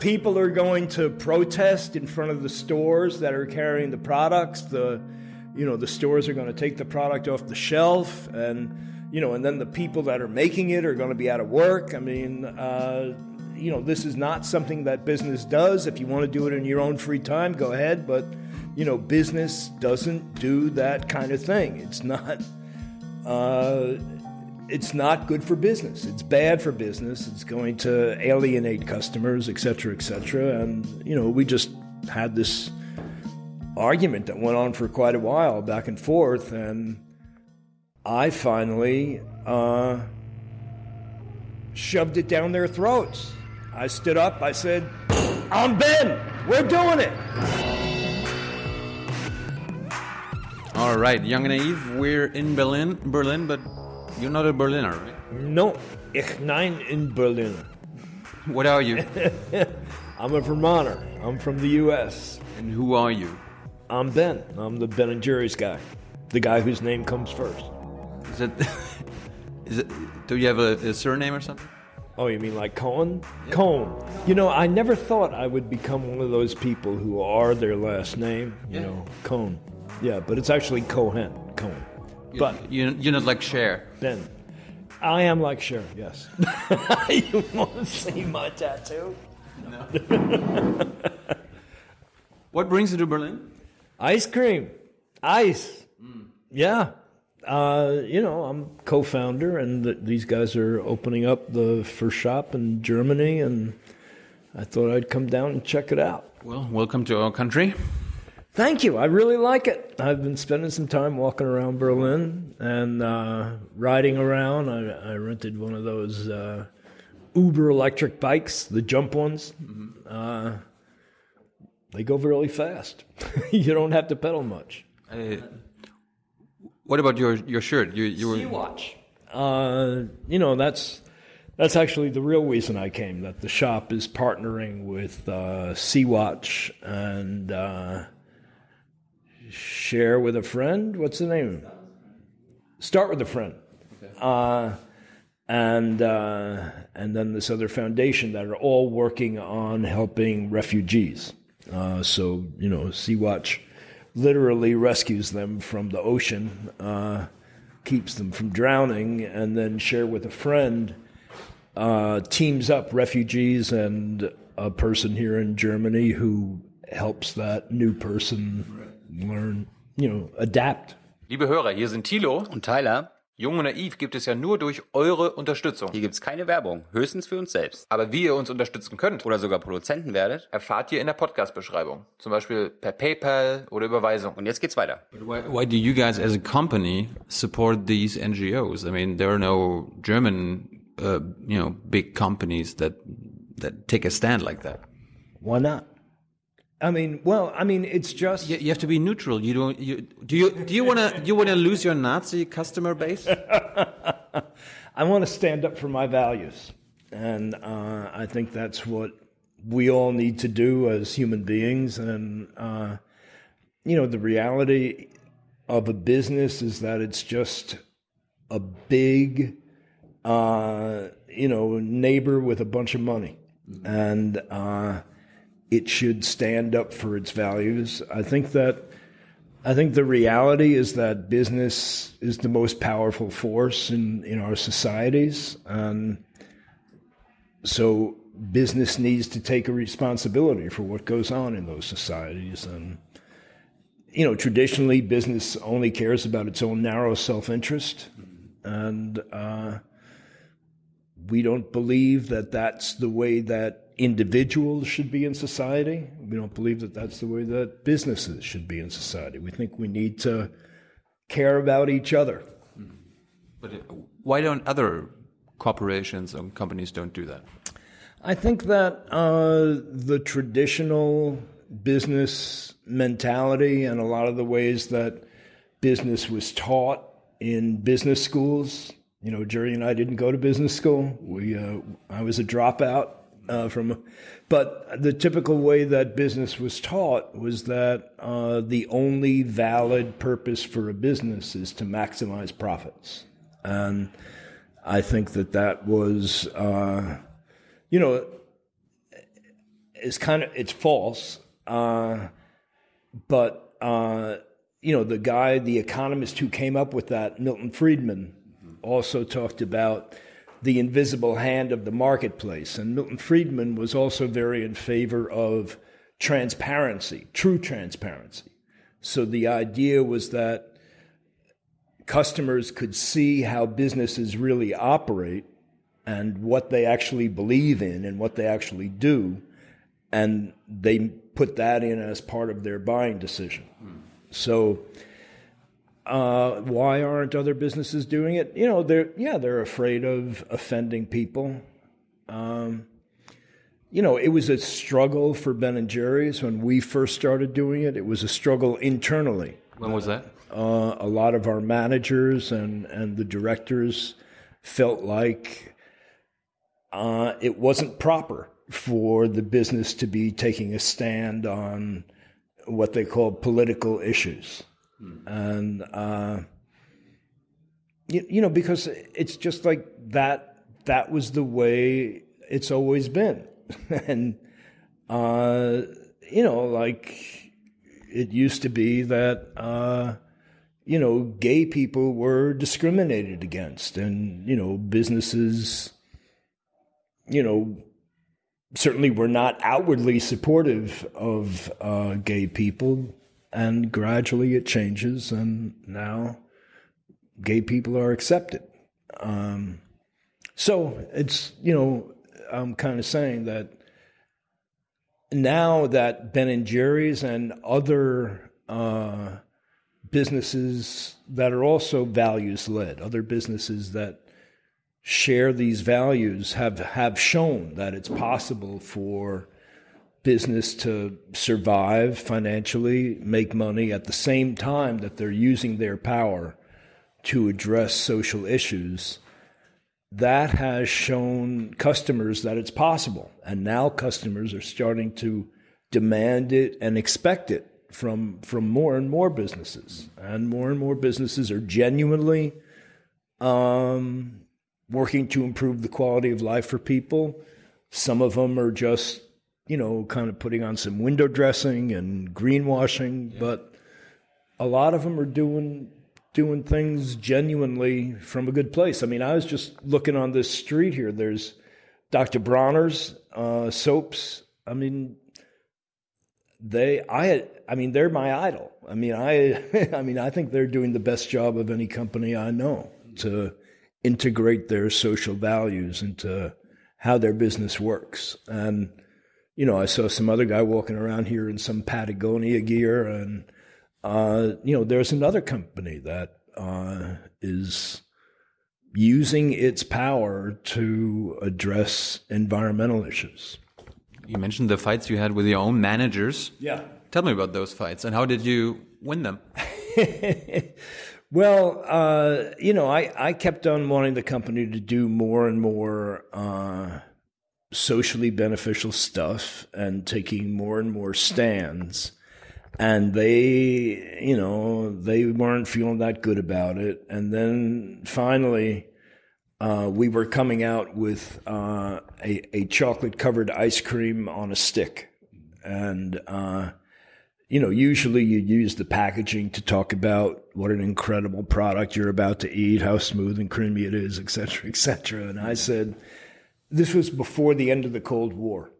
people are going to protest in front of the stores that are carrying the products. The, you know, the stores are going to take the product off the shelf, and you know, and then the people that are making it are going to be out of work. I mean, uh, you know, this is not something that business does. If you want to do it in your own free time, go ahead. But you know, business doesn't do that kind of thing. It's not. Uh, it's not good for business. It's bad for business. It's going to alienate customers, et cetera, et cetera. And, you know, we just had this argument that went on for quite a while, back and forth. And I finally uh, shoved it down their throats. I stood up, I said, I'm Ben, we're doing it. All right, Young and Naive, we're in Berlin, Berlin, but you're not a Berliner, right? No, ich nein in Berlin. What are you? I'm a Vermonter. I'm from the U.S. and who are you? I'm Ben. I'm the Ben and Jerry's guy, the guy whose name comes first. Is it? Is it? Do you have a, a surname or something? Oh, you mean like Cohen? Cohen. You know, I never thought I would become one of those people who are their last name. You Yeah. know, Cohen. Yeah, but it's actually Cohen. Cohen. But you, you're not like Cher. Ben, I am like Cher. Yes. you want to see my tattoo? No. what brings you to Berlin? Ice cream, ice. Yeah. Uh, you know, I'm co-founder, and th- these guys are opening up the first shop in Germany, and I thought I'd come down and check it out. Well, welcome to our country. Thank you. I really like it. I've been spending some time walking around Berlin and uh, riding around. I, I rented one of those uh, Uber electric bikes, the jump ones. Uh, they go really fast. you don't have to pedal much. What about your your shirt? You you were Sea-Watch. Uh, you know, that's that's actually the real reason I came. That the shop is partnering with uh, Sea-Watch and uh, share with a friend. What's the name? Start with a friend. Uh, and uh, and then this other foundation that are all working on helping refugees. Uh, so you know, Sea-Watch literally rescues them from the ocean, uh, keeps them from drowning, and then share with a friend uh, teams up refugees and a person here in Germany who helps that new person learn, you know, adapt. Liebe Hörer, hier sind Thilo. Und Tyler, Jung und Naiv gibt es ja nur durch eure Unterstützung. hier gibt's keine Werbung, höchstens für uns selbst. Aber wie ihr uns unterstützen könnt, Oder sogar Produzenten werdet. erfahrt ihr in der Podcast-Beschreibung. Zum Beispiel per PayPal oder Überweisung. Und jetzt geht's weiter. Why, why do you guys, as a company, support these NGOs? I mean, there are no German, uh, you know, big companies that that take a stand like that. Why not? I mean, well, I mean, it's just You, you have to be neutral. You don't. You do you do you want to you want to lose your Nazi customer base? I want to stand up for my values. And uh, I think that's what we all need to do as human beings. And, uh, you know, the reality of a business is that it's just a big, uh, you know, neighbor with a bunch of money. And uh, it should stand up for its values. I think that I think the reality is that business is the most powerful force in, in our societies. And so business needs to take a responsibility for what goes on in those societies. And, you know, traditionally, business only cares about its own narrow self interest. And uh, we don't believe that that's the way that individuals should be in society. We don't believe that that's the way that businesses should be in society. We think we need to care about each other. But why don't other corporations and companies don't do that? I think that uh, the traditional business mentality and a lot of the ways that business was taught in business schools. You know, Jerry and I didn't go to business school. We, uh, I was a dropout uh, from, but the typical way that business was taught was that uh, the only valid purpose for a business is to maximize profits, and I think that that was, uh, you know, it's kind of it's false. Uh, but uh, you know, the guy, the economist who came up with that, Milton Friedman, also talked about the invisible hand of the marketplace. And Milton Friedman was also very in favor of transparency, true transparency. So the idea was that customers could see how businesses really operate and what they actually believe in and what they actually do. And they put that in as part of their buying decision. So, uh, why aren't other businesses doing it? You know, they're yeah, they're afraid of offending people. Um, you know, it was a struggle for Ben and Jerry's when we first started doing it. It was a struggle internally. When was that? Uh, a lot of our managers and and the directors felt like uh, it wasn't proper for the business to be taking a stand on what they call political issues. And, uh, you, you know, because it's just like that, that was the way it's always been. and, uh, you know, like it used to be that, uh, you know, gay people were discriminated against and, you know, businesses, you know, certainly were not outwardly supportive of uh, gay people, and gradually it changes, and now gay people are accepted. Um, so it's you know I'm kind of saying that now that Ben and Jerry's and other uh, businesses that are also values led, other businesses that share these values have have shown that it's possible for business to survive financially, make money at the same time that they're using their power to address social issues. That has shown customers that it's possible. And now customers are starting to demand it and expect it from, from more and more businesses. And more and more businesses are genuinely um, working to improve the quality of life for people. Some of them are just, you know, kind of putting on some window dressing and greenwashing, yeah. but a lot of them are doing doing things genuinely from a good place. I mean, I was just looking on this street here. There's Dr. Bronner's uh, soaps. I mean, they I I mean they're my idol. I mean I I mean I think they're doing the best job of any company I know to integrate their social values into how their business works. And, you know, I saw some other guy walking around here in some Patagonia gear. And, uh, you know, there's another company that uh, is using its power to address environmental issues. You mentioned the fights you had with your own managers. Yeah. Tell me about those fights and how did you win them? Well, uh, you know, I, I kept on wanting the company to do more and more uh, socially beneficial stuff and taking more and more stands. And they, you know, they weren't feeling that good about it. And then finally, uh, we were coming out with uh, a, a chocolate covered ice cream on a stick. And, uh, you know, usually you use the packaging to talk about what an incredible product you're about to eat, how smooth and creamy it is, et cetera, et cetera. And I said, this was before the end of the Cold War.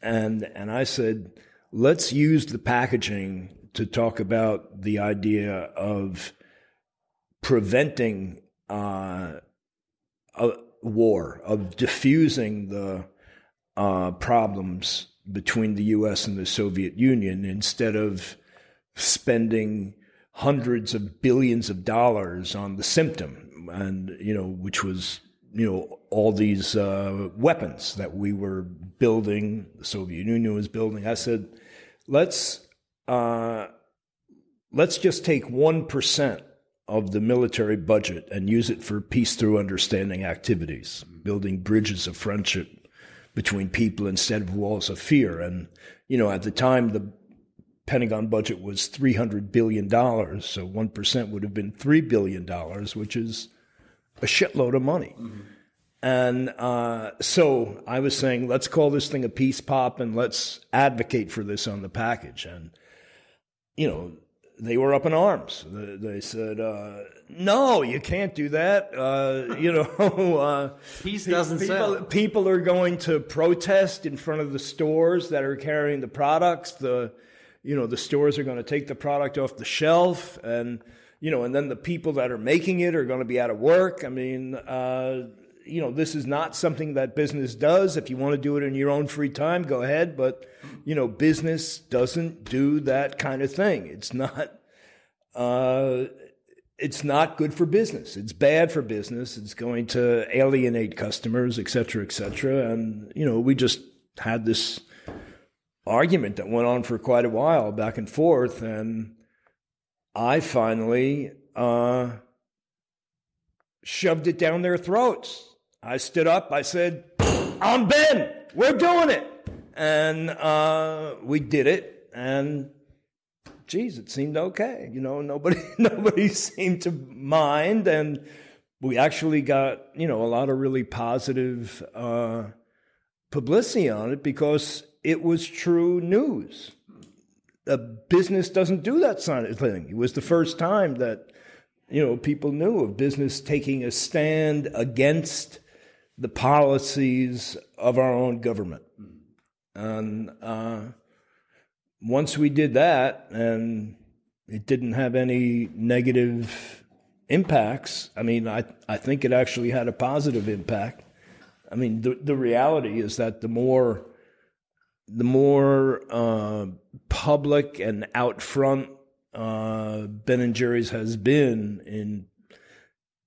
And, and I said, let's use the packaging to talk about the idea of preventing uh, a war, of diffusing the uh, problems between the US and the Soviet Union instead of spending hundreds of billions of dollars on the symptom and you know which was you know all these uh, weapons that we were building the Soviet Union was building I said let's uh, let's just take 1% of the military budget and use it for peace through understanding activities building bridges of friendship between people instead of walls of fear. And, you know, at the time, the Pentagon budget was $300 billion. So 1% would have been $3 billion, which is a shitload of money. Mm-hmm. And uh, so I was saying, let's call this thing a peace pop and let's advocate for this on the package. And, you know, they were up in arms. They, said, uh, no, you can't do that. Uh, you know, uh, Peace doesn't people, sell. people are going to protest in front of the stores that are carrying the products. The, you know, the stores are going to take the product off the shelf and, you know, and then the people that are making it are going to be out of work. I mean, uh, you know, this is not something that business does. If you want to do it in your own free time, go ahead. But, you know, business doesn't do that kind of thing. It's not, uh, it's not good for business. It's bad for business. It's going to alienate customers, et cetera, et cetera. And, you know, we just had this argument that went on for quite a while back and forth. And I finally, uh, shoved it down their throats. I stood up. I said, "I'm Ben. We're doing it," and uh, we did it. And geez, it seemed okay. You know, nobody nobody seemed to mind, and we actually got you know a lot of really positive uh, publicity on it because it was true news. A business doesn't do that kind of thing. It was the first time that you know, people knew of business taking a stand against the policies of our own government. And uh, once we did that, and it didn't have any negative impacts, I mean, I, I think it actually had a positive impact. I mean, the, the reality is that the more the more uh, public and out front uh, Ben and Jerry's has been in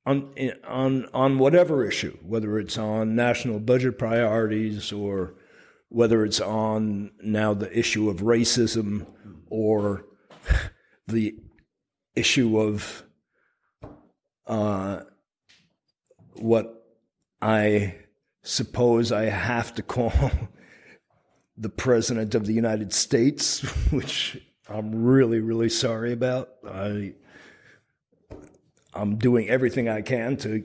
on on on whatever issue, whether it's on national budget priorities or whether it's on now the issue of racism or the issue of uh, what I suppose I have to call the president of the United States, which I'm really, really sorry about. I I'm doing everything I can to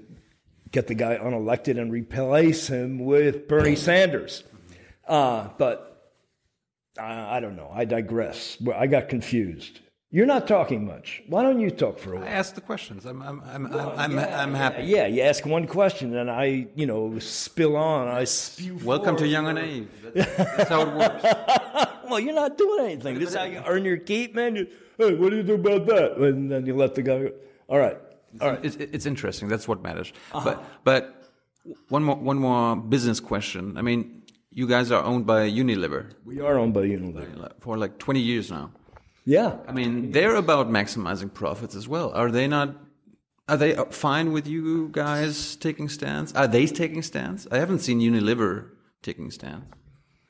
get the guy unelected and replace him with Bernie Sanders. Uh, but I, I don't know. I digress. I got confused. You're not talking much. Why don't you talk for a while? I ask the questions. I'm I'm I'm I'm, I'm, I'm happy. Yeah, you ask one question and I, you know, spill on. I spew. Welcome to Young and Naive. That's, that's how it works. Well, you're not doing anything. This is how you earn your keep, man. You, hey, what do you do about that? And then you let the guy go. All right. All right. It's, it's interesting. That's what matters. Uh-huh. But but one more one more business question. I mean, you guys are owned by Unilever We are owned by Unilever. for like 20 years now. Yeah. I mean, they're about maximizing profits as well. Are they not? Are they fine with you guys taking stands? Are they taking stands? I haven't seen Unilever taking stands.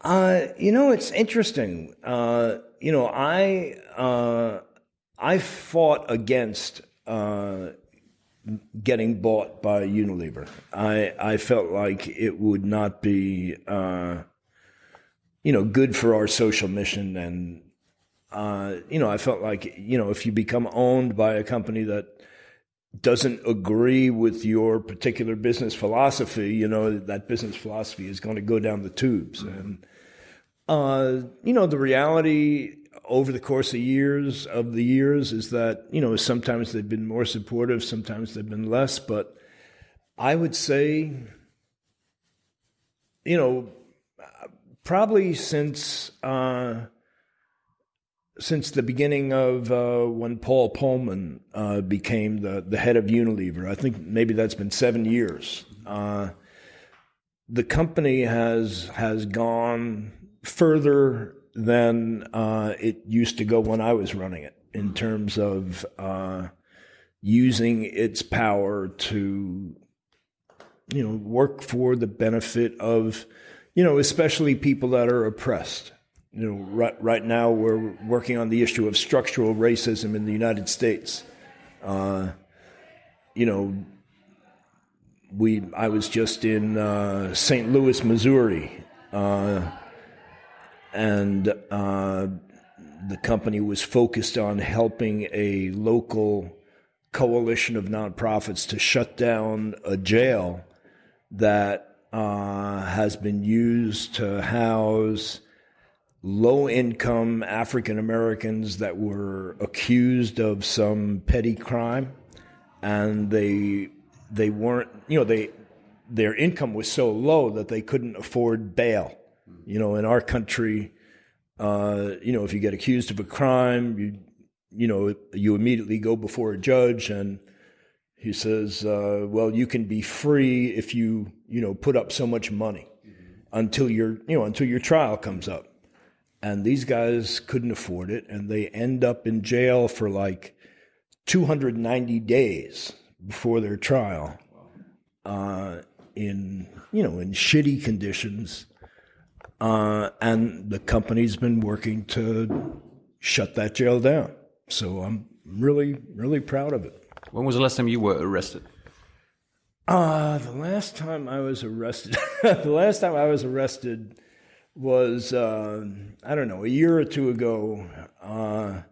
Uh, you know, it's interesting. Uh, you know, I uh, I fought against uh, getting bought by Unilever. I I felt like it would not be uh, you know good for our social mission, and uh, you know, I felt like you know if you become owned by a company that doesn't agree with your particular business philosophy, you know, that business philosophy is going to go down the tubes. And, uh, you know, the reality over the course of years of the years is that, you know, sometimes they've been more supportive, sometimes they've been less, but I would say, you know, probably since, uh, since the beginning of uh, when Paul Polman uh, became the, the head of Unilever. I think maybe that's been seven years. Uh, the company has has gone further than uh, it used to go when I was running it in terms of uh, using its power to you know work for the benefit of you know especially people that are oppressed you know, right, right now we're working on the issue of structural racism in the United States. Uh, you know, we I was just in uh, St. Louis, Missouri, uh, and uh, the company was focused on helping a local coalition of nonprofits to shut down a jail that uh, has been used to house low income African Americans that were accused of some petty crime and they they weren't you know they their income was so low that they couldn't afford bail. You know in our country uh, you know if you get accused of a crime you you know you immediately go before a judge and he says uh, well you can be free if you you know put up so much money until your you know until your trial comes up and these guys couldn't afford it and they end up in jail for like 290 days before their trial uh, in you know in shitty conditions uh, and the company's been working to shut that jail down so i'm really really proud of it When was the last time you were arrested? uh, the last time I was arrested, the last time I was arrested was, uh, I don't know, a year or two ago. Uh,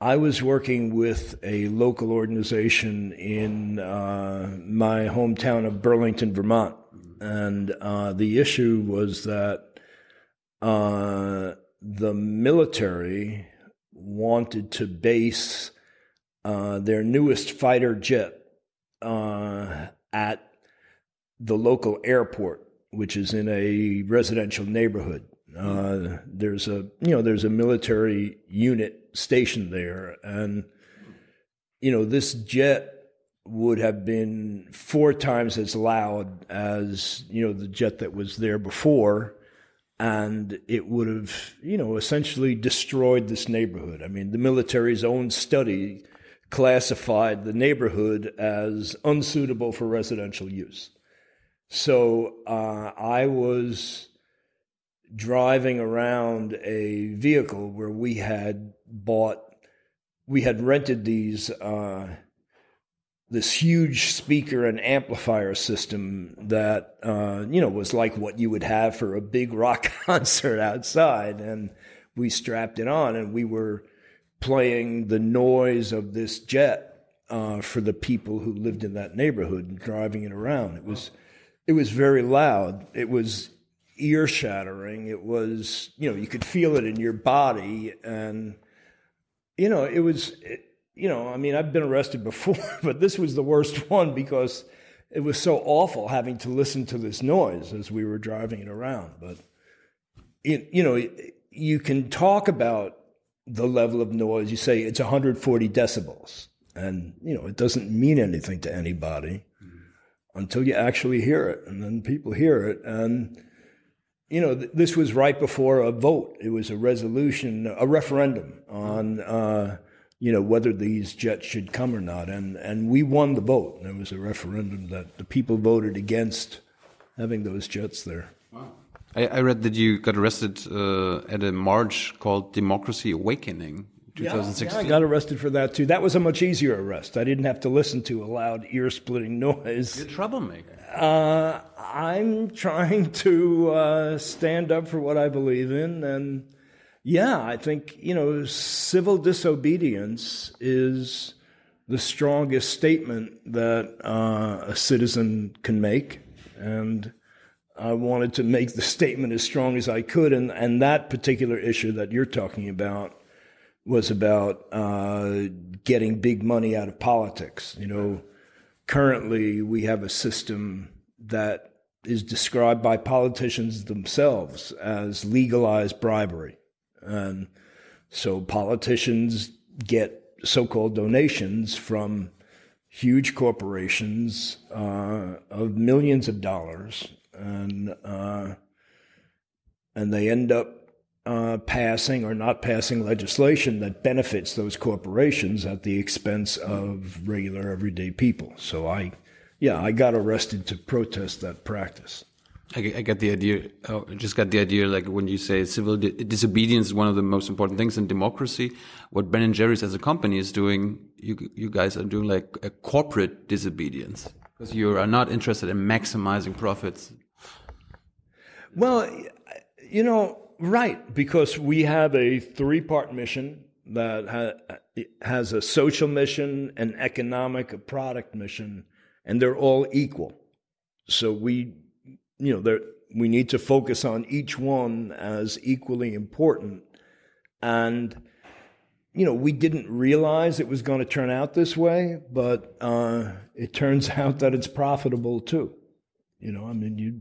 I was working with a local organization in uh, my hometown of Burlington, Vermont. And uh, the issue was that uh, the military wanted to base uh, their newest fighter jet at the local airport, which is in a residential neighborhood. Uh, there's a you know there's a military unit stationed there, and you know this jet would have been four times as loud as you know the jet that was there before. And it would have you know essentially destroyed this neighborhood. I mean the military's own study classified the neighborhood as unsuitable for residential use so uh, i was driving around a vehicle where we had bought we had rented these uh, this huge speaker and amplifier system that uh, you know was like what you would have for a big rock concert outside, and we strapped it on, and we were playing the noise of this jet uh, for the people who lived in that neighborhood and driving it around. It was it was very loud. It was ear shattering. It was you know you could feel it in your body, and you know it was. It, you know, I mean, I've been arrested before, but this was the worst one because it was so awful having to listen to this noise as we were driving it around. But, it, you know, you can talk about the level of noise. You say it's 140 decibels, and, you know, it doesn't mean anything to anybody until you actually hear it. And then people hear it. And, you know, th- this was right before a vote. It was a resolution, a referendum on, uh, you know whether these jets should come or not, and and we won the vote. There was a referendum that the people voted against having those jets there. I, I read that you got arrested uh, at a march called Democracy Awakening, 2016. Yeah, I got arrested for that too. That was a much easier arrest. I didn't have to listen to a loud, ear-splitting noise. You're a troublemaker. Uh, I'm trying to uh, stand up for what I believe in, and yeah, I think you know civil disobedience is the strongest statement that uh, a citizen can make, and I wanted to make the statement as strong as I could, and and that particular issue that you're talking about was about uh, getting big money out of politics. You know, currently we have a system that is described by politicians themselves as legalized bribery. And so politicians get so called donations from huge corporations uh, of millions of dollars. And, uh, and they end up uh, passing or not passing legislation that benefits those corporations at the expense of regular everyday people. So I, yeah, I got arrested to protest that practice. I, get the idea. Oh, I just got the idea. Like when you say civil di disobedience is one of the most important things in democracy. What Ben and Jerry's as a company is doing, you you guys are doing like a corporate disobedience because you are not interested in maximizing profits. Well, you know, right, because we have a three part mission that ha- has a social mission, an economic, a product mission, and they're all equal. So we, you know, we need to focus on each one as equally important. And, you know, we didn't realize it was going to turn out this way, but uh, it turns out that it's profitable too. You know, I mean, you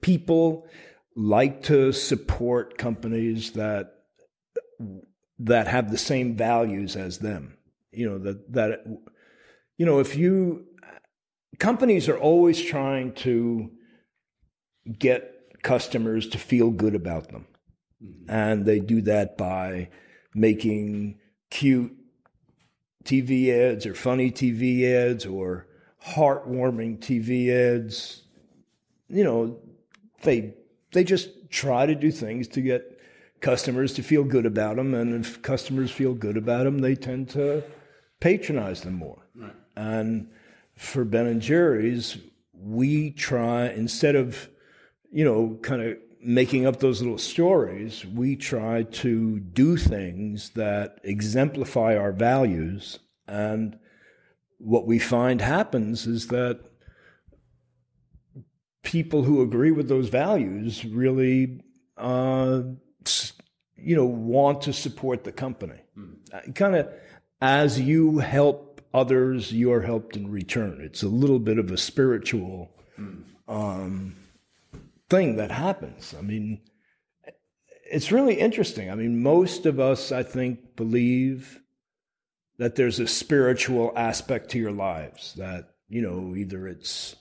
people like to support companies that that have the same values as them. You know that that you know if you companies are always trying to get customers to feel good about them, mm-hmm. and they do that by making cute TV ads or funny TV ads or heartwarming TV ads. You know, they they just try to do things to get customers to feel good about them, and if customers feel good about them, they tend to patronize them more. Right. And for Ben and Jerry's, we try instead of you know kind of making up those little stories, we try to do things that exemplify our values. And what we find happens is that people who agree with those values really, uh, you know, want to support the company. Mm. Kind of as you help others, you're helped in return. It's a little bit of a spiritual mm. um, thing that happens. I mean, it's really interesting. I mean, most of us, I think, believe that there's a spiritual aspect to your lives that, you know, either it's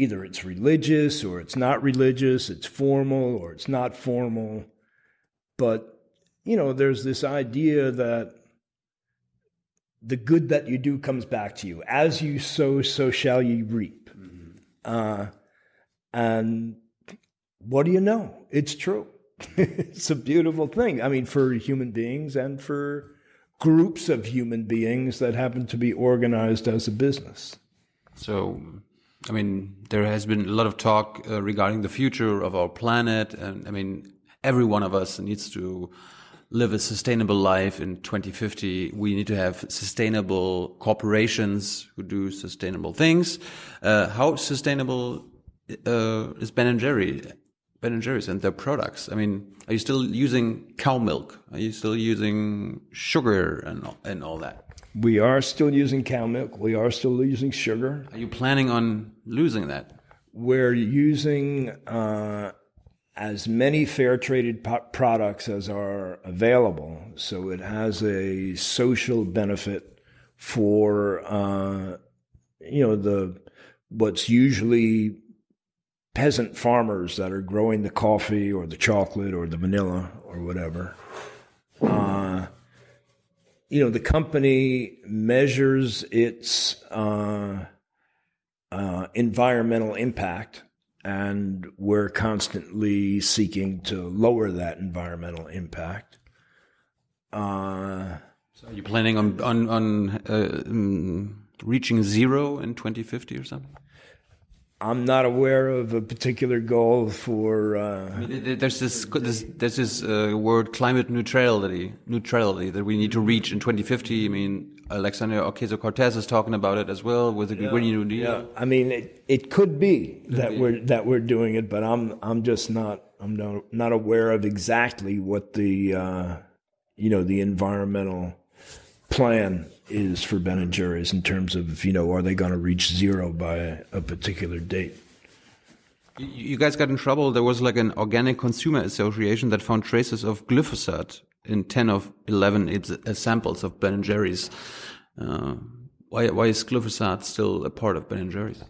either it's religious or it's not religious, it's formal or it's not formal. But, you know, there's this idea that the good that you do comes back to you. As you sow, so shall you reap. Mm-hmm. Uh, and what do you know? It's true. it's a beautiful thing. I mean, for human beings and for groups of human beings that happen to be organized as a business. So I mean, there has been a lot of talk uh, regarding the future of our planet, and I mean, every one of us needs to live a sustainable life in 2050. We need to have sustainable corporations who do sustainable things. Uh, how sustainable uh, is Ben and Jerry, Ben and Jerry's and their products? I mean, are you still using cow milk? Are you still using sugar and and all that? We are still using cow milk. We are still using sugar. Are you planning on losing that? We're using uh, as many fair traded products as are available. So it has a social benefit for uh, you know the what's usually peasant farmers that are growing the coffee or the chocolate or the vanilla or whatever. Uh, you know, the company measures its uh, uh, environmental impact, and we're constantly seeking to lower that environmental impact. Uh, so are you planning on on on uh, mm, reaching zero in 2050 or something? I'm not aware of a particular goal for. Uh, I mean, there's this, this there's this uh, word climate neutrality neutrality that we need to reach in 2050. I mean, Alexander Ocasio Cortez is talking about it as well with the yeah, Green New Deal. Yeah, I mean, it, it could be could that be. we're that we're doing it, but I'm I'm just not I'm not not aware of exactly what the uh, you know the environmental plan is for Ben and Jerry's in terms of you know are they going to reach zero by a particular date? You guys got in trouble. There was like an organic consumer association that found traces of glyphosate in 10 of 11 uh, samples of Ben and Jerry's. Uh, why, why is glyphosate still a part of Ben and Jerry's?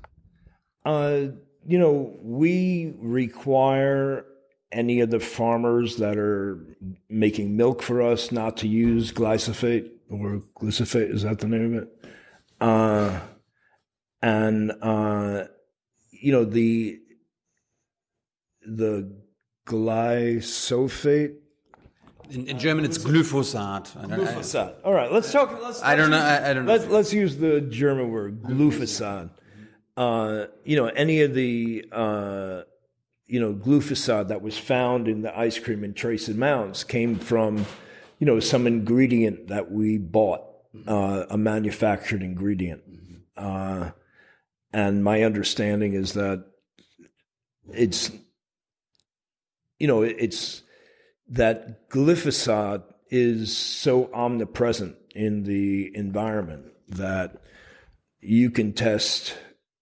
Uh, you know, we require any of the farmers that are making milk for us not to use glyphosate or glyphosate is that the name of it? Uh, and uh, you know the the glyphosate. In, in German, it's glyphosate. Glyphosate. All right, let's talk. Let's, I don't know. I, I don't know. Let's, let's use the German word glyphosate. Uh, you know, any of the uh, you know glyphosate that was found in the ice cream in trace amounts came from you know, some ingredient that we bought, uh, a manufactured ingredient. Uh, and my understanding is that it's you know it's that glyphosate is so omnipresent in the environment that you can test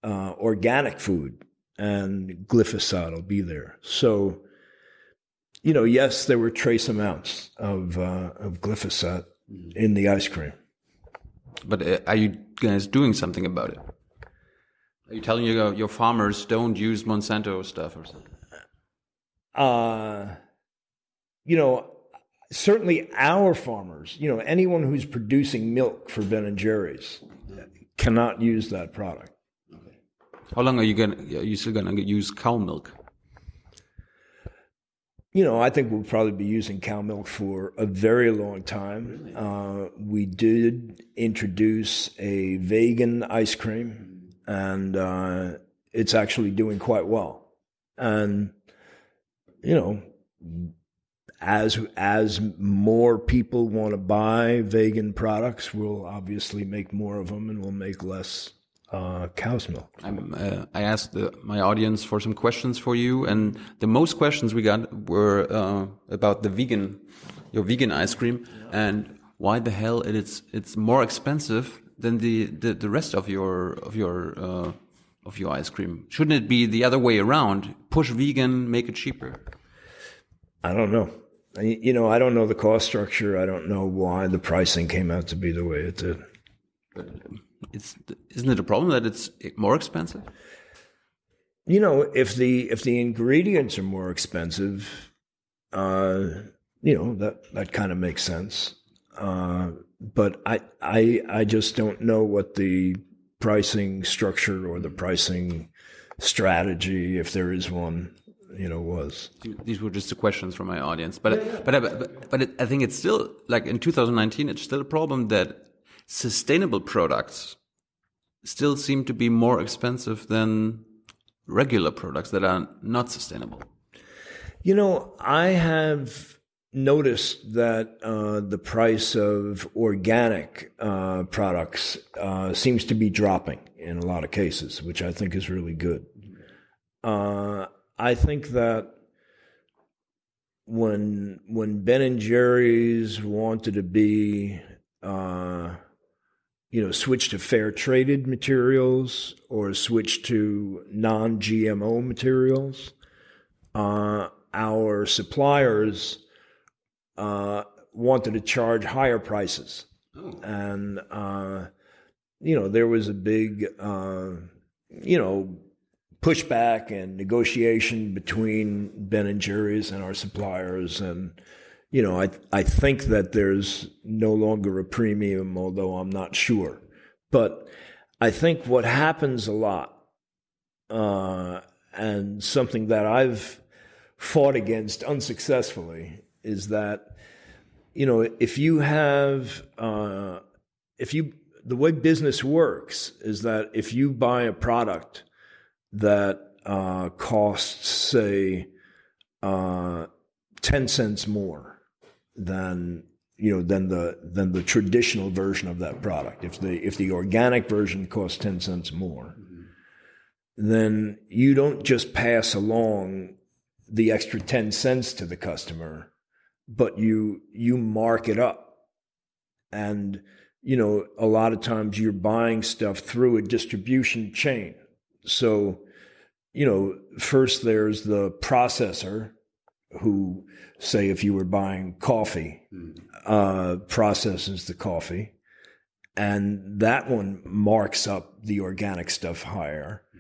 uh, organic food and glyphosate will be there. So, you know, yes, there were trace amounts of uh, of glyphosate in the ice cream. But uh, are you guys doing something about it? Are you telling your your farmers don't use Monsanto stuff or something? Uh, you know, certainly our farmers, you know, anyone who's producing milk for Ben and Jerry's cannot use that product. How long are you gonna? Are you still gonna use cow milk? You know, I think we'll probably be using cow milk for a very long time. Uh, we did introduce a vegan ice cream, and uh, it's actually doing quite well. And you know, as as more people want to buy vegan products, we'll obviously make more of them, and we'll make less uh, cow's milk. I'm, uh, I asked the, my audience for some questions for you, and the most questions we got were uh, about the vegan, your vegan ice cream, and why the hell it is it's more expensive than the, the, the rest of your of your uh, of your ice cream. Shouldn't it be the other way around? Push vegan, make it cheaper. I don't know. You know, I don't know the cost structure. I don't know why the pricing came out to be the way it did. It's isn't it a problem that it's more expensive? You know, if the if the ingredients are more expensive, uh, you know that that kind of makes sense. Uh, but I I I just don't know what the pricing structure or the pricing strategy, if there is one, you know, was. These were just the questions from my audience, but but but but it, I think it's still like in 2019, it's still a problem that sustainable products still seem to be more expensive than regular products that are not sustainable. You know, I have noticed that uh, the price of organic uh, products uh, seems to be dropping in a lot of cases, which I think is really good. Uh, I think that when when Ben and Jerry's wanted to be, uh, you know, switch to fair traded materials or switch to non GMO materials, uh, our suppliers uh, wanted to charge higher prices, and uh, you know there was a big uh, you know pushback and negotiation between Ben and Jerry's and our suppliers, and you know I I think that there's no longer a premium, although I'm not sure, but I think what happens a lot, uh, and something that I've fought against unsuccessfully is that you know if you have uh, if you the way business works is that if you buy a product that uh, costs say uh, 10 cents more than you know than the than the traditional version of that product. If the if the organic version costs 10 cents more then you don't just pass along the extra 10 cents to the customer but you you mark it up. And you know a lot of times you're buying stuff through a distribution chain. So you know first there's the processor who say if you were buying coffee hmm. uh processes the coffee. And that one marks up the organic stuff higher. Hmm.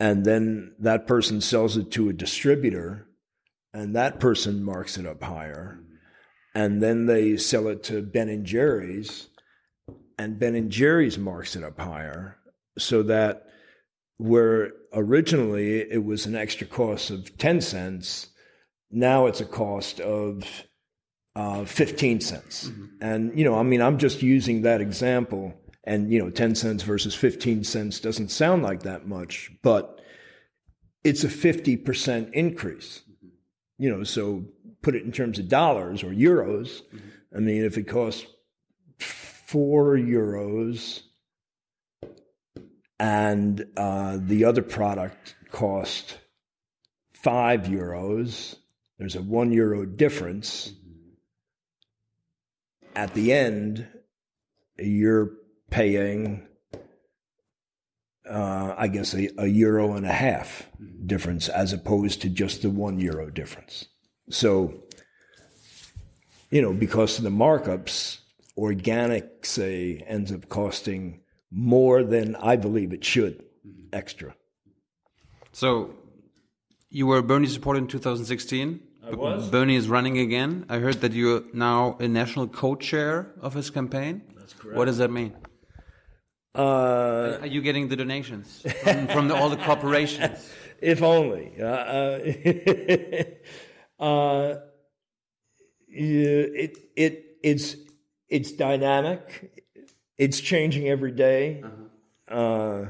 And then that person sells it to a distributor and that person marks it up higher. Hmm. And then they sell it to ben and jerry's and ben and jerry's marks it up higher so that where originally it was an extra cost of 10 cents now it's a cost of uh, 15 cents. And you know i mean i'm just using that example and you know 10 cents versus 15 cents doesn't sound like that much but it's a 50% increase. You know so put it in terms of dollars or euros i mean if it costs 4 euros and uh, the other product cost five euros. There's a one euro difference. Mm-hmm. At the end, you're paying, uh, I guess, a, a euro and a half mm-hmm. difference as opposed to just the one euro difference. So, you know, because of the markups, organic, say, ends up costing more than I believe it should mm-hmm. extra. So you were Bernie supporter in 2016. I was. Bernie is running again. I heard that you're now a national co-chair of his campaign. That's correct. What does that mean? Uh, Are you getting the donations from, from the, all the corporations? if only. Uh, uh, uh, it it it's it's dynamic. It's changing every day. Uh,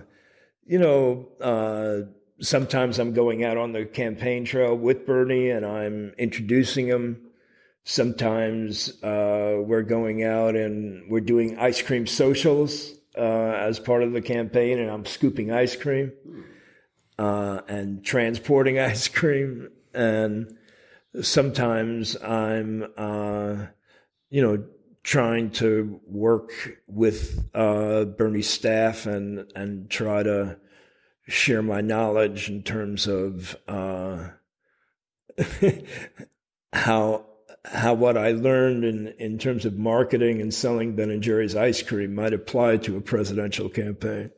you know, uh, sometimes I'm going out on the campaign trail with Bernie and I'm introducing him. Sometimes uh, we're going out and we're doing ice cream socials uh, as part of the campaign, and I'm scooping ice cream uh, and transporting ice cream. And sometimes I'm, uh, you know, trying to work with uh, Bernie's staff and and try to share my knowledge in terms of uh, how how what I learned in in terms of marketing and selling Ben and Jerry's ice cream might apply to a presidential campaign.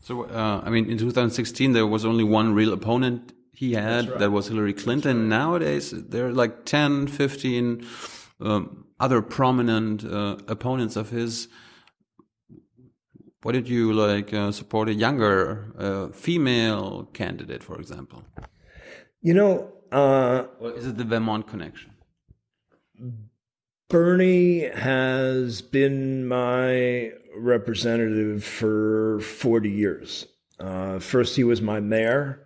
So, uh, I mean, in 2016, there was only one real opponent he had. That was Hillary Clinton. Nowadays, there are like 10, 15 um, other prominent uh, opponents of his. Why did you like uh, support a younger uh, female candidate, for example? You know, uh, Or is it the Vermont connection? Bernie has been my representative for 40 years. Uh, first, he was my mayor,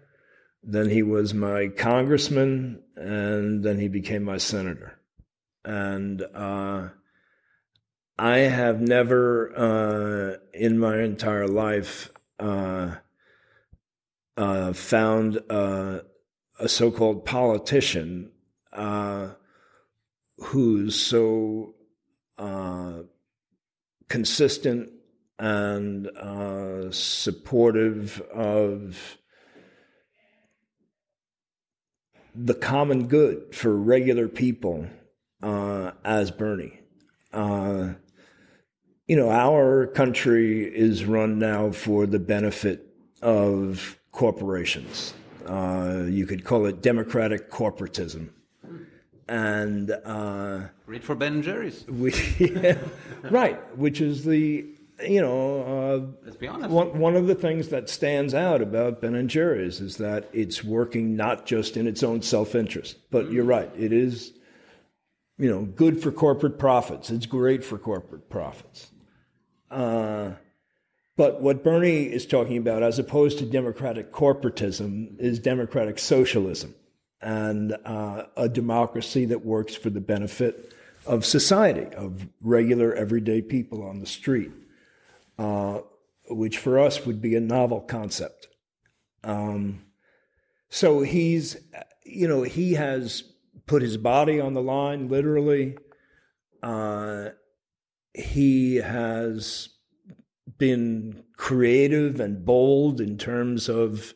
then, he was my congressman, and then he became my senator. And uh, I have never uh, in my entire life uh, uh, found a so called politician uh, who's so uh, consistent and uh, supportive of the common good for regular people uh, as Bernie. Uh, you know, our country is run now for the benefit of corporations. Uh, you could call it democratic corporatism. And uh, Great for Ben and Jerry's. we, right, which is the, you know, Let's be uh, honest. one, one of the things that stands out about Ben and Jerry's is that it's working not just in its own self interest, but you're right, it is, you know, good for corporate profits. It's great for corporate profits. Uh, but what Bernie is talking about, as opposed to democratic corporatism, is democratic socialism and uh, a democracy that works for the benefit of society, of regular, everyday people on the street, uh, which for us would be a novel concept. Um, so he's, you know, he has put his body on the line, literally. Uh, he has been creative and bold in terms of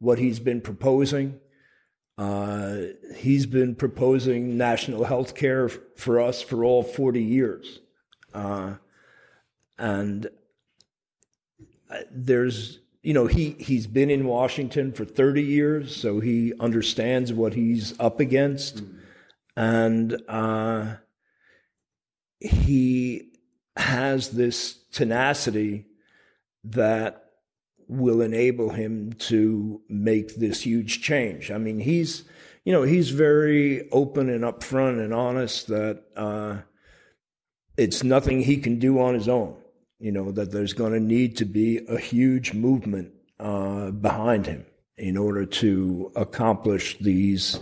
what he's been proposing. Uh, he's been proposing national health care for us for all 40 years. Uh, and uh, there's, you know, he, he's been in Washington for 30 years, so he understands what he's up against. And uh, he has this tenacity that will enable him to make this huge change. I mean, he's, you know, he's very open and upfront and honest that uh, it's nothing he can do on his own. You know, that there's going to need to be a huge movement uh, behind him in order to accomplish these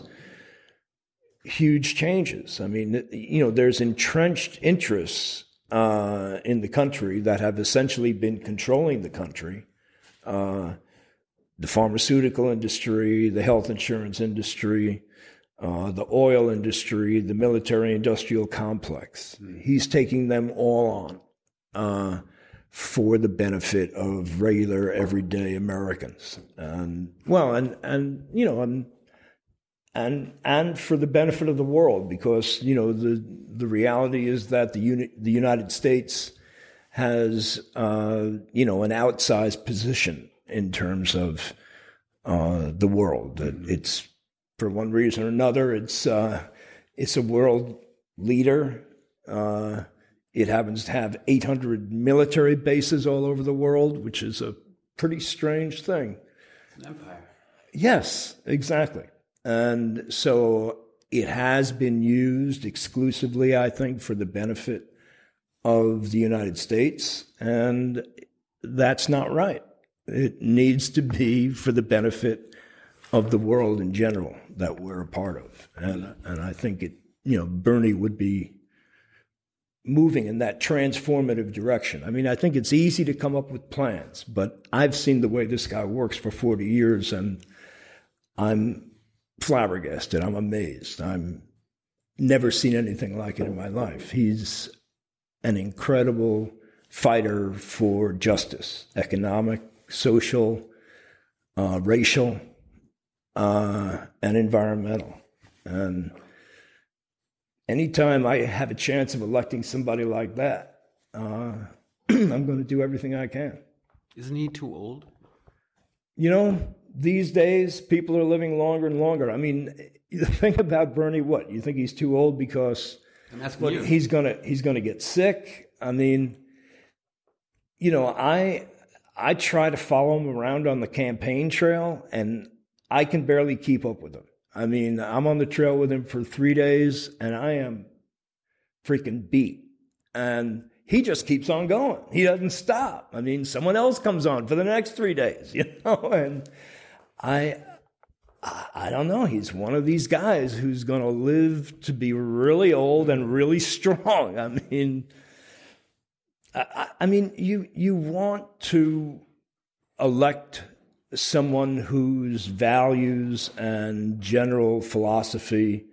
huge changes. I mean, you know, there's entrenched interests uh, in the country that have essentially been controlling the country. Uh, the pharmaceutical industry, the health insurance industry, uh, the oil industry, the military industrial complex. He's taking them all on uh, for the benefit of regular, everyday Americans. And well, and and you know, and and and for the benefit of the world, because you know the the reality is that the uni- the United States has uh, you know an outsized position in terms of uh, the world. It's for one reason or another, it's uh, it's a world leader. Uh, it happens to have 800 military bases all over the world, which is a pretty strange thing. An empire. Yes, exactly. And so it has been used exclusively, I think, for the benefit of the United States, and that's not right. It needs to be for the benefit of the world in general that we're a part of. And, and I think it, you know, Bernie would be moving in that transformative direction. I mean, I think it's easy to come up with plans, but I've seen the way this guy works for 40 years and I'm flabbergasted. I'm amazed. I'm never seen anything like it in my life. He's an incredible fighter for justice, economic, social, uh, racial, uh, and environmental. And anytime I have a chance of electing somebody like that, uh, I'm going to do everything I can. Isn't he too old? You know, these days people are living longer and longer. I mean, the thing about Bernie, what you think he's too old because he's gonna he's gonna get sick. I mean, you know, I I try to follow him around on the campaign trail, and I can barely keep up with him. I mean, I'm on the trail with him for three days, and I am freaking beat. And he just keeps on going. He doesn't stop. I mean, someone else comes on for the next three days, you know. And I, I don't know. He's one of these guys who's going to live to be really old and really strong. I mean, I- I mean, you you want to elect someone whose values and general philosophy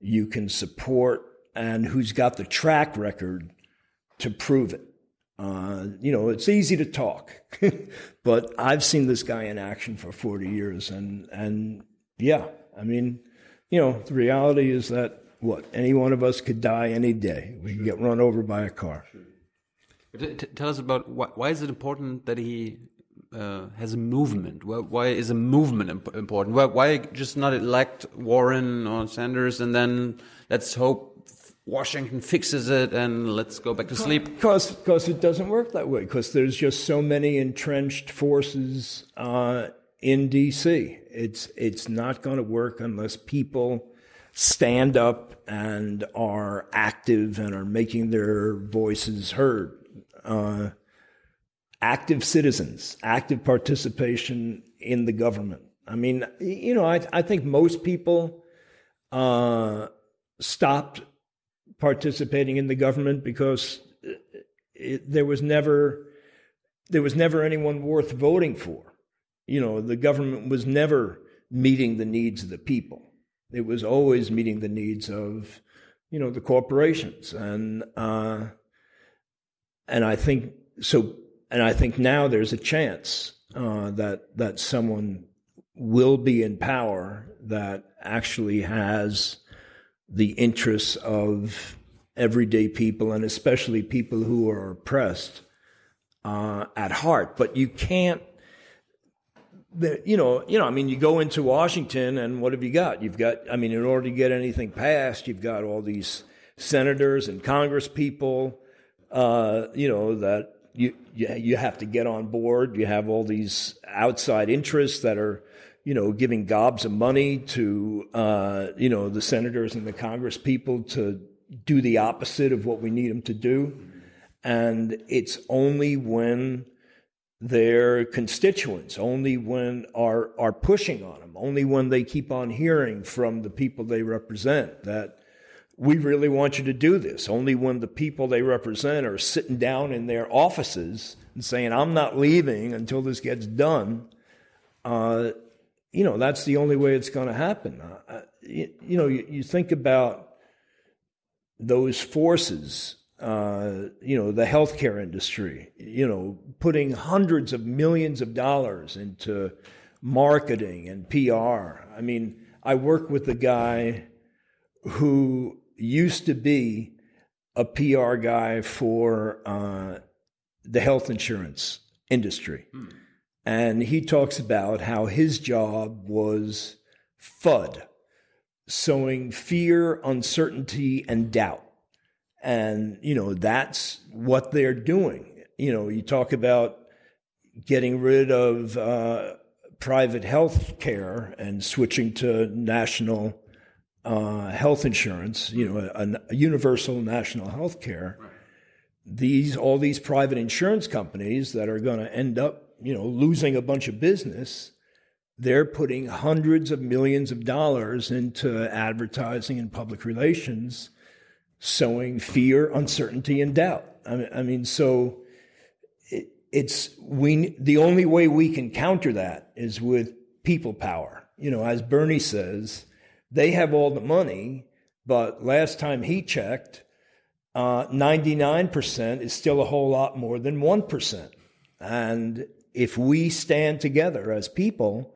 you can support and who's got the track record to prove it. Uh, you know, it's easy to talk, but I've seen this guy in action for 40 years, and and yeah, I mean, you know, the reality is that what any one of us could die any day. We can get run over by a car. Tell us about why, why is it important that he uh, has a movement? Why, why is a movement imp important? Why, why just not elect Warren or Sanders and then let's hope Washington fixes it and let's go back to sleep? Because because it doesn't work that way. Because there's just so many entrenched forces uh, in D.C. It's it's not going to work unless people stand up and are active and are making their voices heard. Uh, active citizens, active participation in the government. I mean, you know, I I think most people uh, stopped participating in the government because it, there was never there was never anyone worth voting for. You know, the government was never meeting the needs of the people. It was always meeting the needs of, you know, the corporations, and uh, and I think so. And I think now there's a chance uh, that that someone will be in power that actually has the interests of everyday people and especially people who are oppressed uh, at heart. But you can't, you know, you know. I mean, you go into Washington, and what have you got? You've got, I mean, in order to get anything passed, you've got all these senators and Congress people, uh, you know, that you, you you have to get on board. You have all these outside interests that are you know, giving gobs of money to, uh, you know, the senators and the Congress people to do the opposite of what we need them to do. And it's only when their constituents, only when are, are pushing on them, only when they keep on hearing from the people they represent that we really want you to do this. Only when the people they represent are sitting down in their offices and saying, I'm not leaving until this gets done, uh, you know, that's the only way it's going to happen. Uh, you, you, know, you, you, think about those forces, uh, you know, the healthcare industry, you know, putting hundreds of millions of dollars into marketing and PR. I mean, I work with a guy who used to be a PR guy for uh, the health insurance industry. Hmm. And he talks about how his job was FUD, sowing fear, uncertainty, and doubt. And, you know, that's what they're doing. You know, you talk about getting rid of uh, private health care and switching to national uh, health insurance, you know, a, a universal national health care, right. these all these private insurance companies that are going to end up, you know, losing a bunch of business, they're putting hundreds of millions of dollars into advertising and public relations, sowing fear, uncertainty, and doubt. I mean, I mean so it, it's we the only way we can counter that is with people power. You know, as Bernie says they have all the money, but last time he checked, uh, 99% is still a whole lot more than 1%. And if we stand together as people,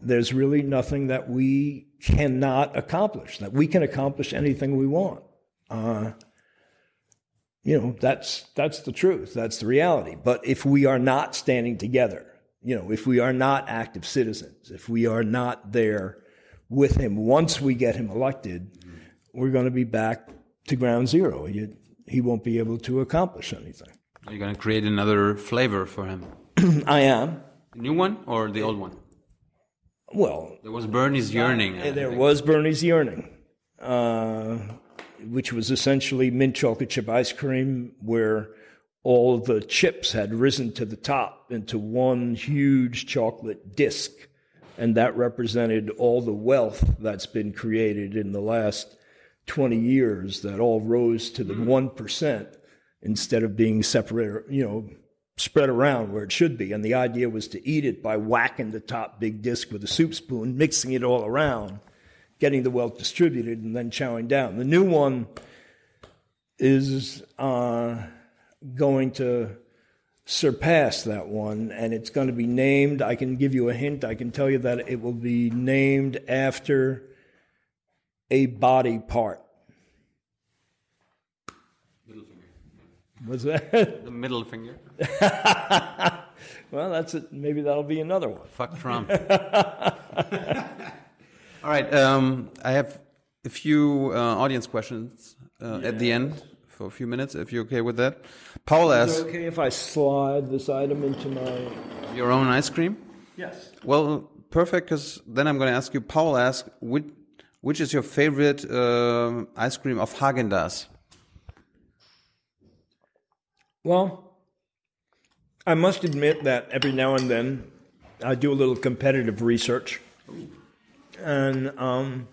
there's really nothing that we cannot accomplish, that we can accomplish anything we want. Uh, you know, that's, that's the truth. That's the reality. But if we are not standing together, you know, if we are not active citizens, if we are not there with him once we get him elected, we're going to be back to ground zero. You, he won't be able to accomplish anything. Are you going to create another flavor for him? I am. A new one or the old one? Well, there was Bernie's yearning. there was Bernie's yearning, uh, which was essentially mint chocolate chip ice cream, where all the chips had risen to the top into one huge chocolate disc and that represented all the wealth that's been created in the last 20 years that all rose to the 1% instead of being separated, you know, spread around where it should be. And the idea was to eat it by whacking the top big disc with a soup spoon, mixing it all around, getting the wealth distributed, and then chowing down. The new one is uh, going to surpass that one, and it's going to be named. I can give you a hint. I can tell you that it will be named after a body part. Middle finger. What's that? The middle finger. well, that's it. Maybe that'll be another one. Fuck Trump. All right. Um, I have a few uh, audience questions uh, yeah. at the end for a few minutes, if you're okay with that. Paul asks. Is it okay if I slide this item into my. Your own ice cream? Yes. Well, perfect, because then I'm going to ask you. Paul asks, which, which is your favorite uh, ice cream of Haagen Dazs? Well, I must admit that every now and then I do a little competitive research. And um,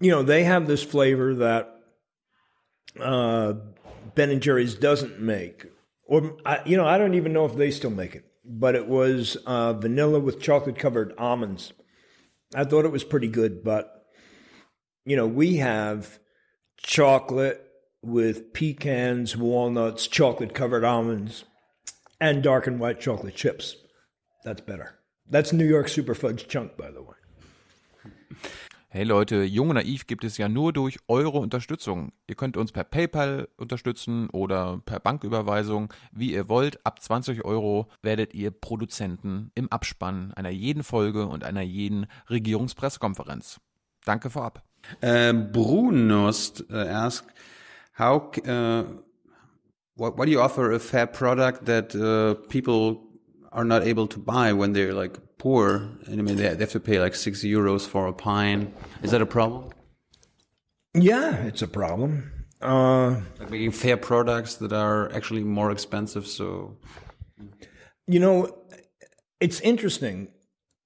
you know, they have this flavor that uh, Ben and Jerry's doesn't make, or I, you know, I don't even know if they still make it. But it was uh, vanilla with chocolate covered almonds. I thought it was pretty good, but you know, we have chocolate with pecans, walnuts, chocolate covered almonds, and dark and white chocolate chips. That's better. That's New York Super Fudge Chunk, by the way. Hey Leute, Jung und Naiv gibt es ja nur durch eure Unterstützung. Ihr könnt uns per PayPal unterstützen oder per Banküberweisung, wie ihr wollt. Ab 20 Euro werdet ihr Produzenten im Abspann einer jeden Folge und einer jeden Regierungspressekonferenz. Danke vorab. Uh, Brunost uh, asked, how, uh, what, what do you offer a fair product that uh, people are not able to buy when they're like poor. I mean, they have to pay like six euros for a pine. Is that a problem? Yeah, it's a problem. Uh, like making fair products that are actually more expensive. So, you know, it's interesting.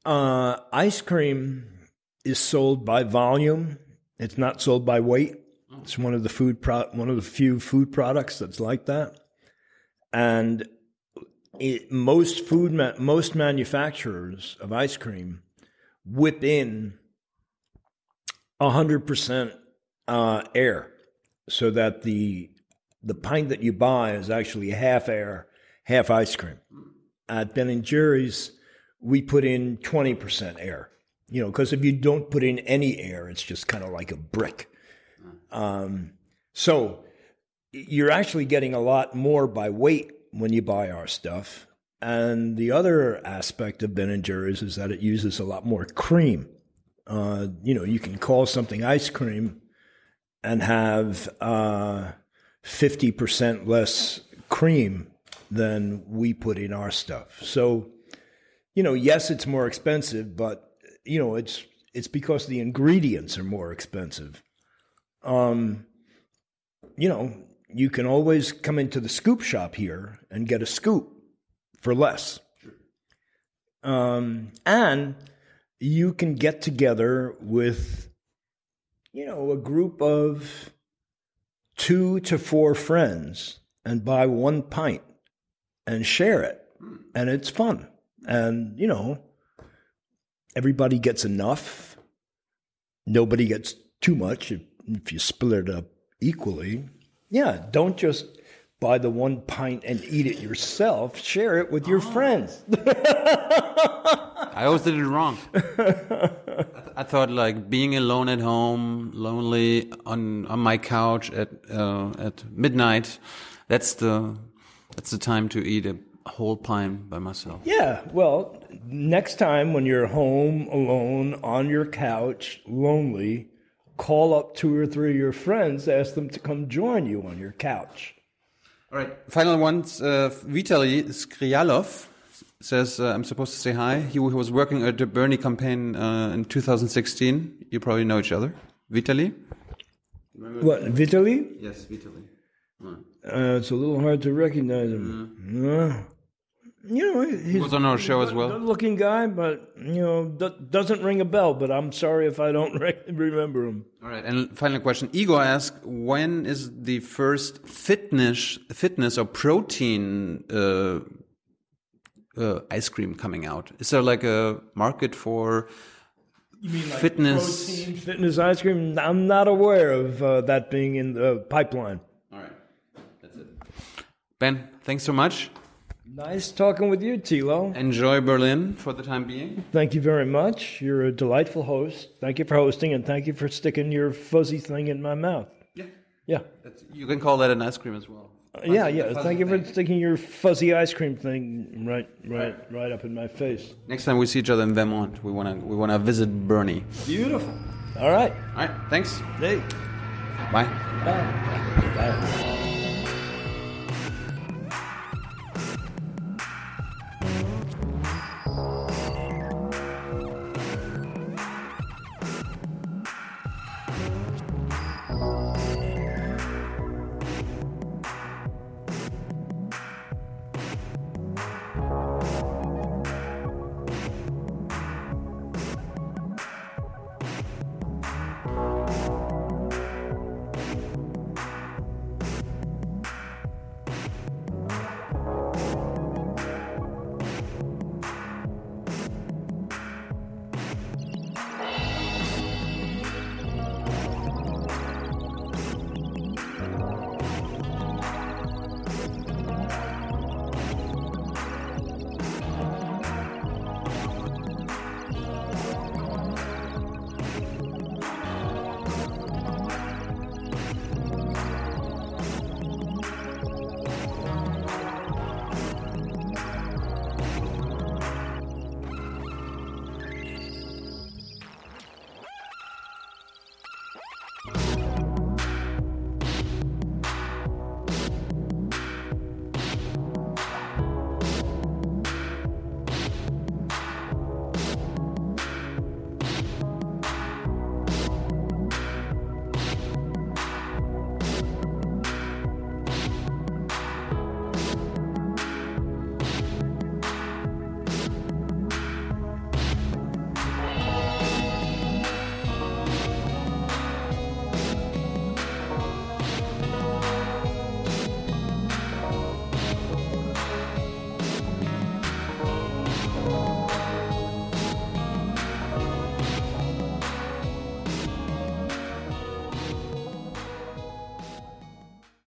Uh, ice cream is sold by volume. It's not sold by weight. It's one of the food pro- one of the few food products that's like that. And it, most food ma- most manufacturers of ice cream whip in hundred percent uh, air, so that the the pint that you buy is actually half air, half ice cream. At Ben and Jerry's, we put in twenty percent air. You know, because if you don't put in any air, it's just kind of like a brick. Um, so you're actually getting a lot more by weight when you buy our stuff. And the other aspect of Ben and Jerry's is that it uses a lot more cream. Uh, you know, you can call something ice cream and have uh, 50% less cream than we put in our stuff. So, you know, yes, it's more expensive, but you know, it's it's because the ingredients are more expensive. Um, you know, you can always come into the scoop shop here and get a scoop for less. Um, and you can get together with, you know, a group of two to four friends and buy one pint and share it. And it's fun. And, you know, everybody gets enough. Nobody gets too much if you split it up equally. Yeah, don't just buy the one pint and eat it yourself. Share it with your friends. I always did it wrong. I, th- I thought like being alone at home, lonely on on my couch at uh, at midnight. That's the that's the time to eat a whole pint by myself. Yeah, well, next time when you're home alone on your couch, lonely, call up two or three of your friends, ask them to come join you on your couch. All right. Final ones. Uh, Vitaly Skrialov says, uh, I'm supposed to say hi. He, he was working at the Bernie campaign uh, in 2016. You probably know each other. Vitaly? Remember What, Vitaly? Yes, Vitaly. Uh, it's a little hard to recognize him. Uh, you know, he's was on our show as well. good looking guy, but, you know, do- doesn't ring a bell, but I'm sorry if I don't re- remember him. All right. And final question. Igor asks, when is the first fitness, fitness or protein uh, uh, ice cream coming out? Is there like a market for You mean like Fitness. protein, fitness ice cream? I'm not aware of uh, that being in the pipeline. All right. That's it. Ben, thanks so much. Nice talking with you, Tilo. Enjoy Berlin for the time being. Thank you very much. You're a delightful host. Thank you for hosting, and thank you for sticking your fuzzy thing in my mouth. Yeah. Yeah. That's, you can call that an ice cream as well. Uh, yeah, yeah. Thank you for sticking your fuzzy ice cream thing right, right, right up in my face. Next time we see each other in Vermont, we wanna we wanna visit Bernie. Beautiful. All right. All right. Thanks. Hey. Bye. Bye. Bye.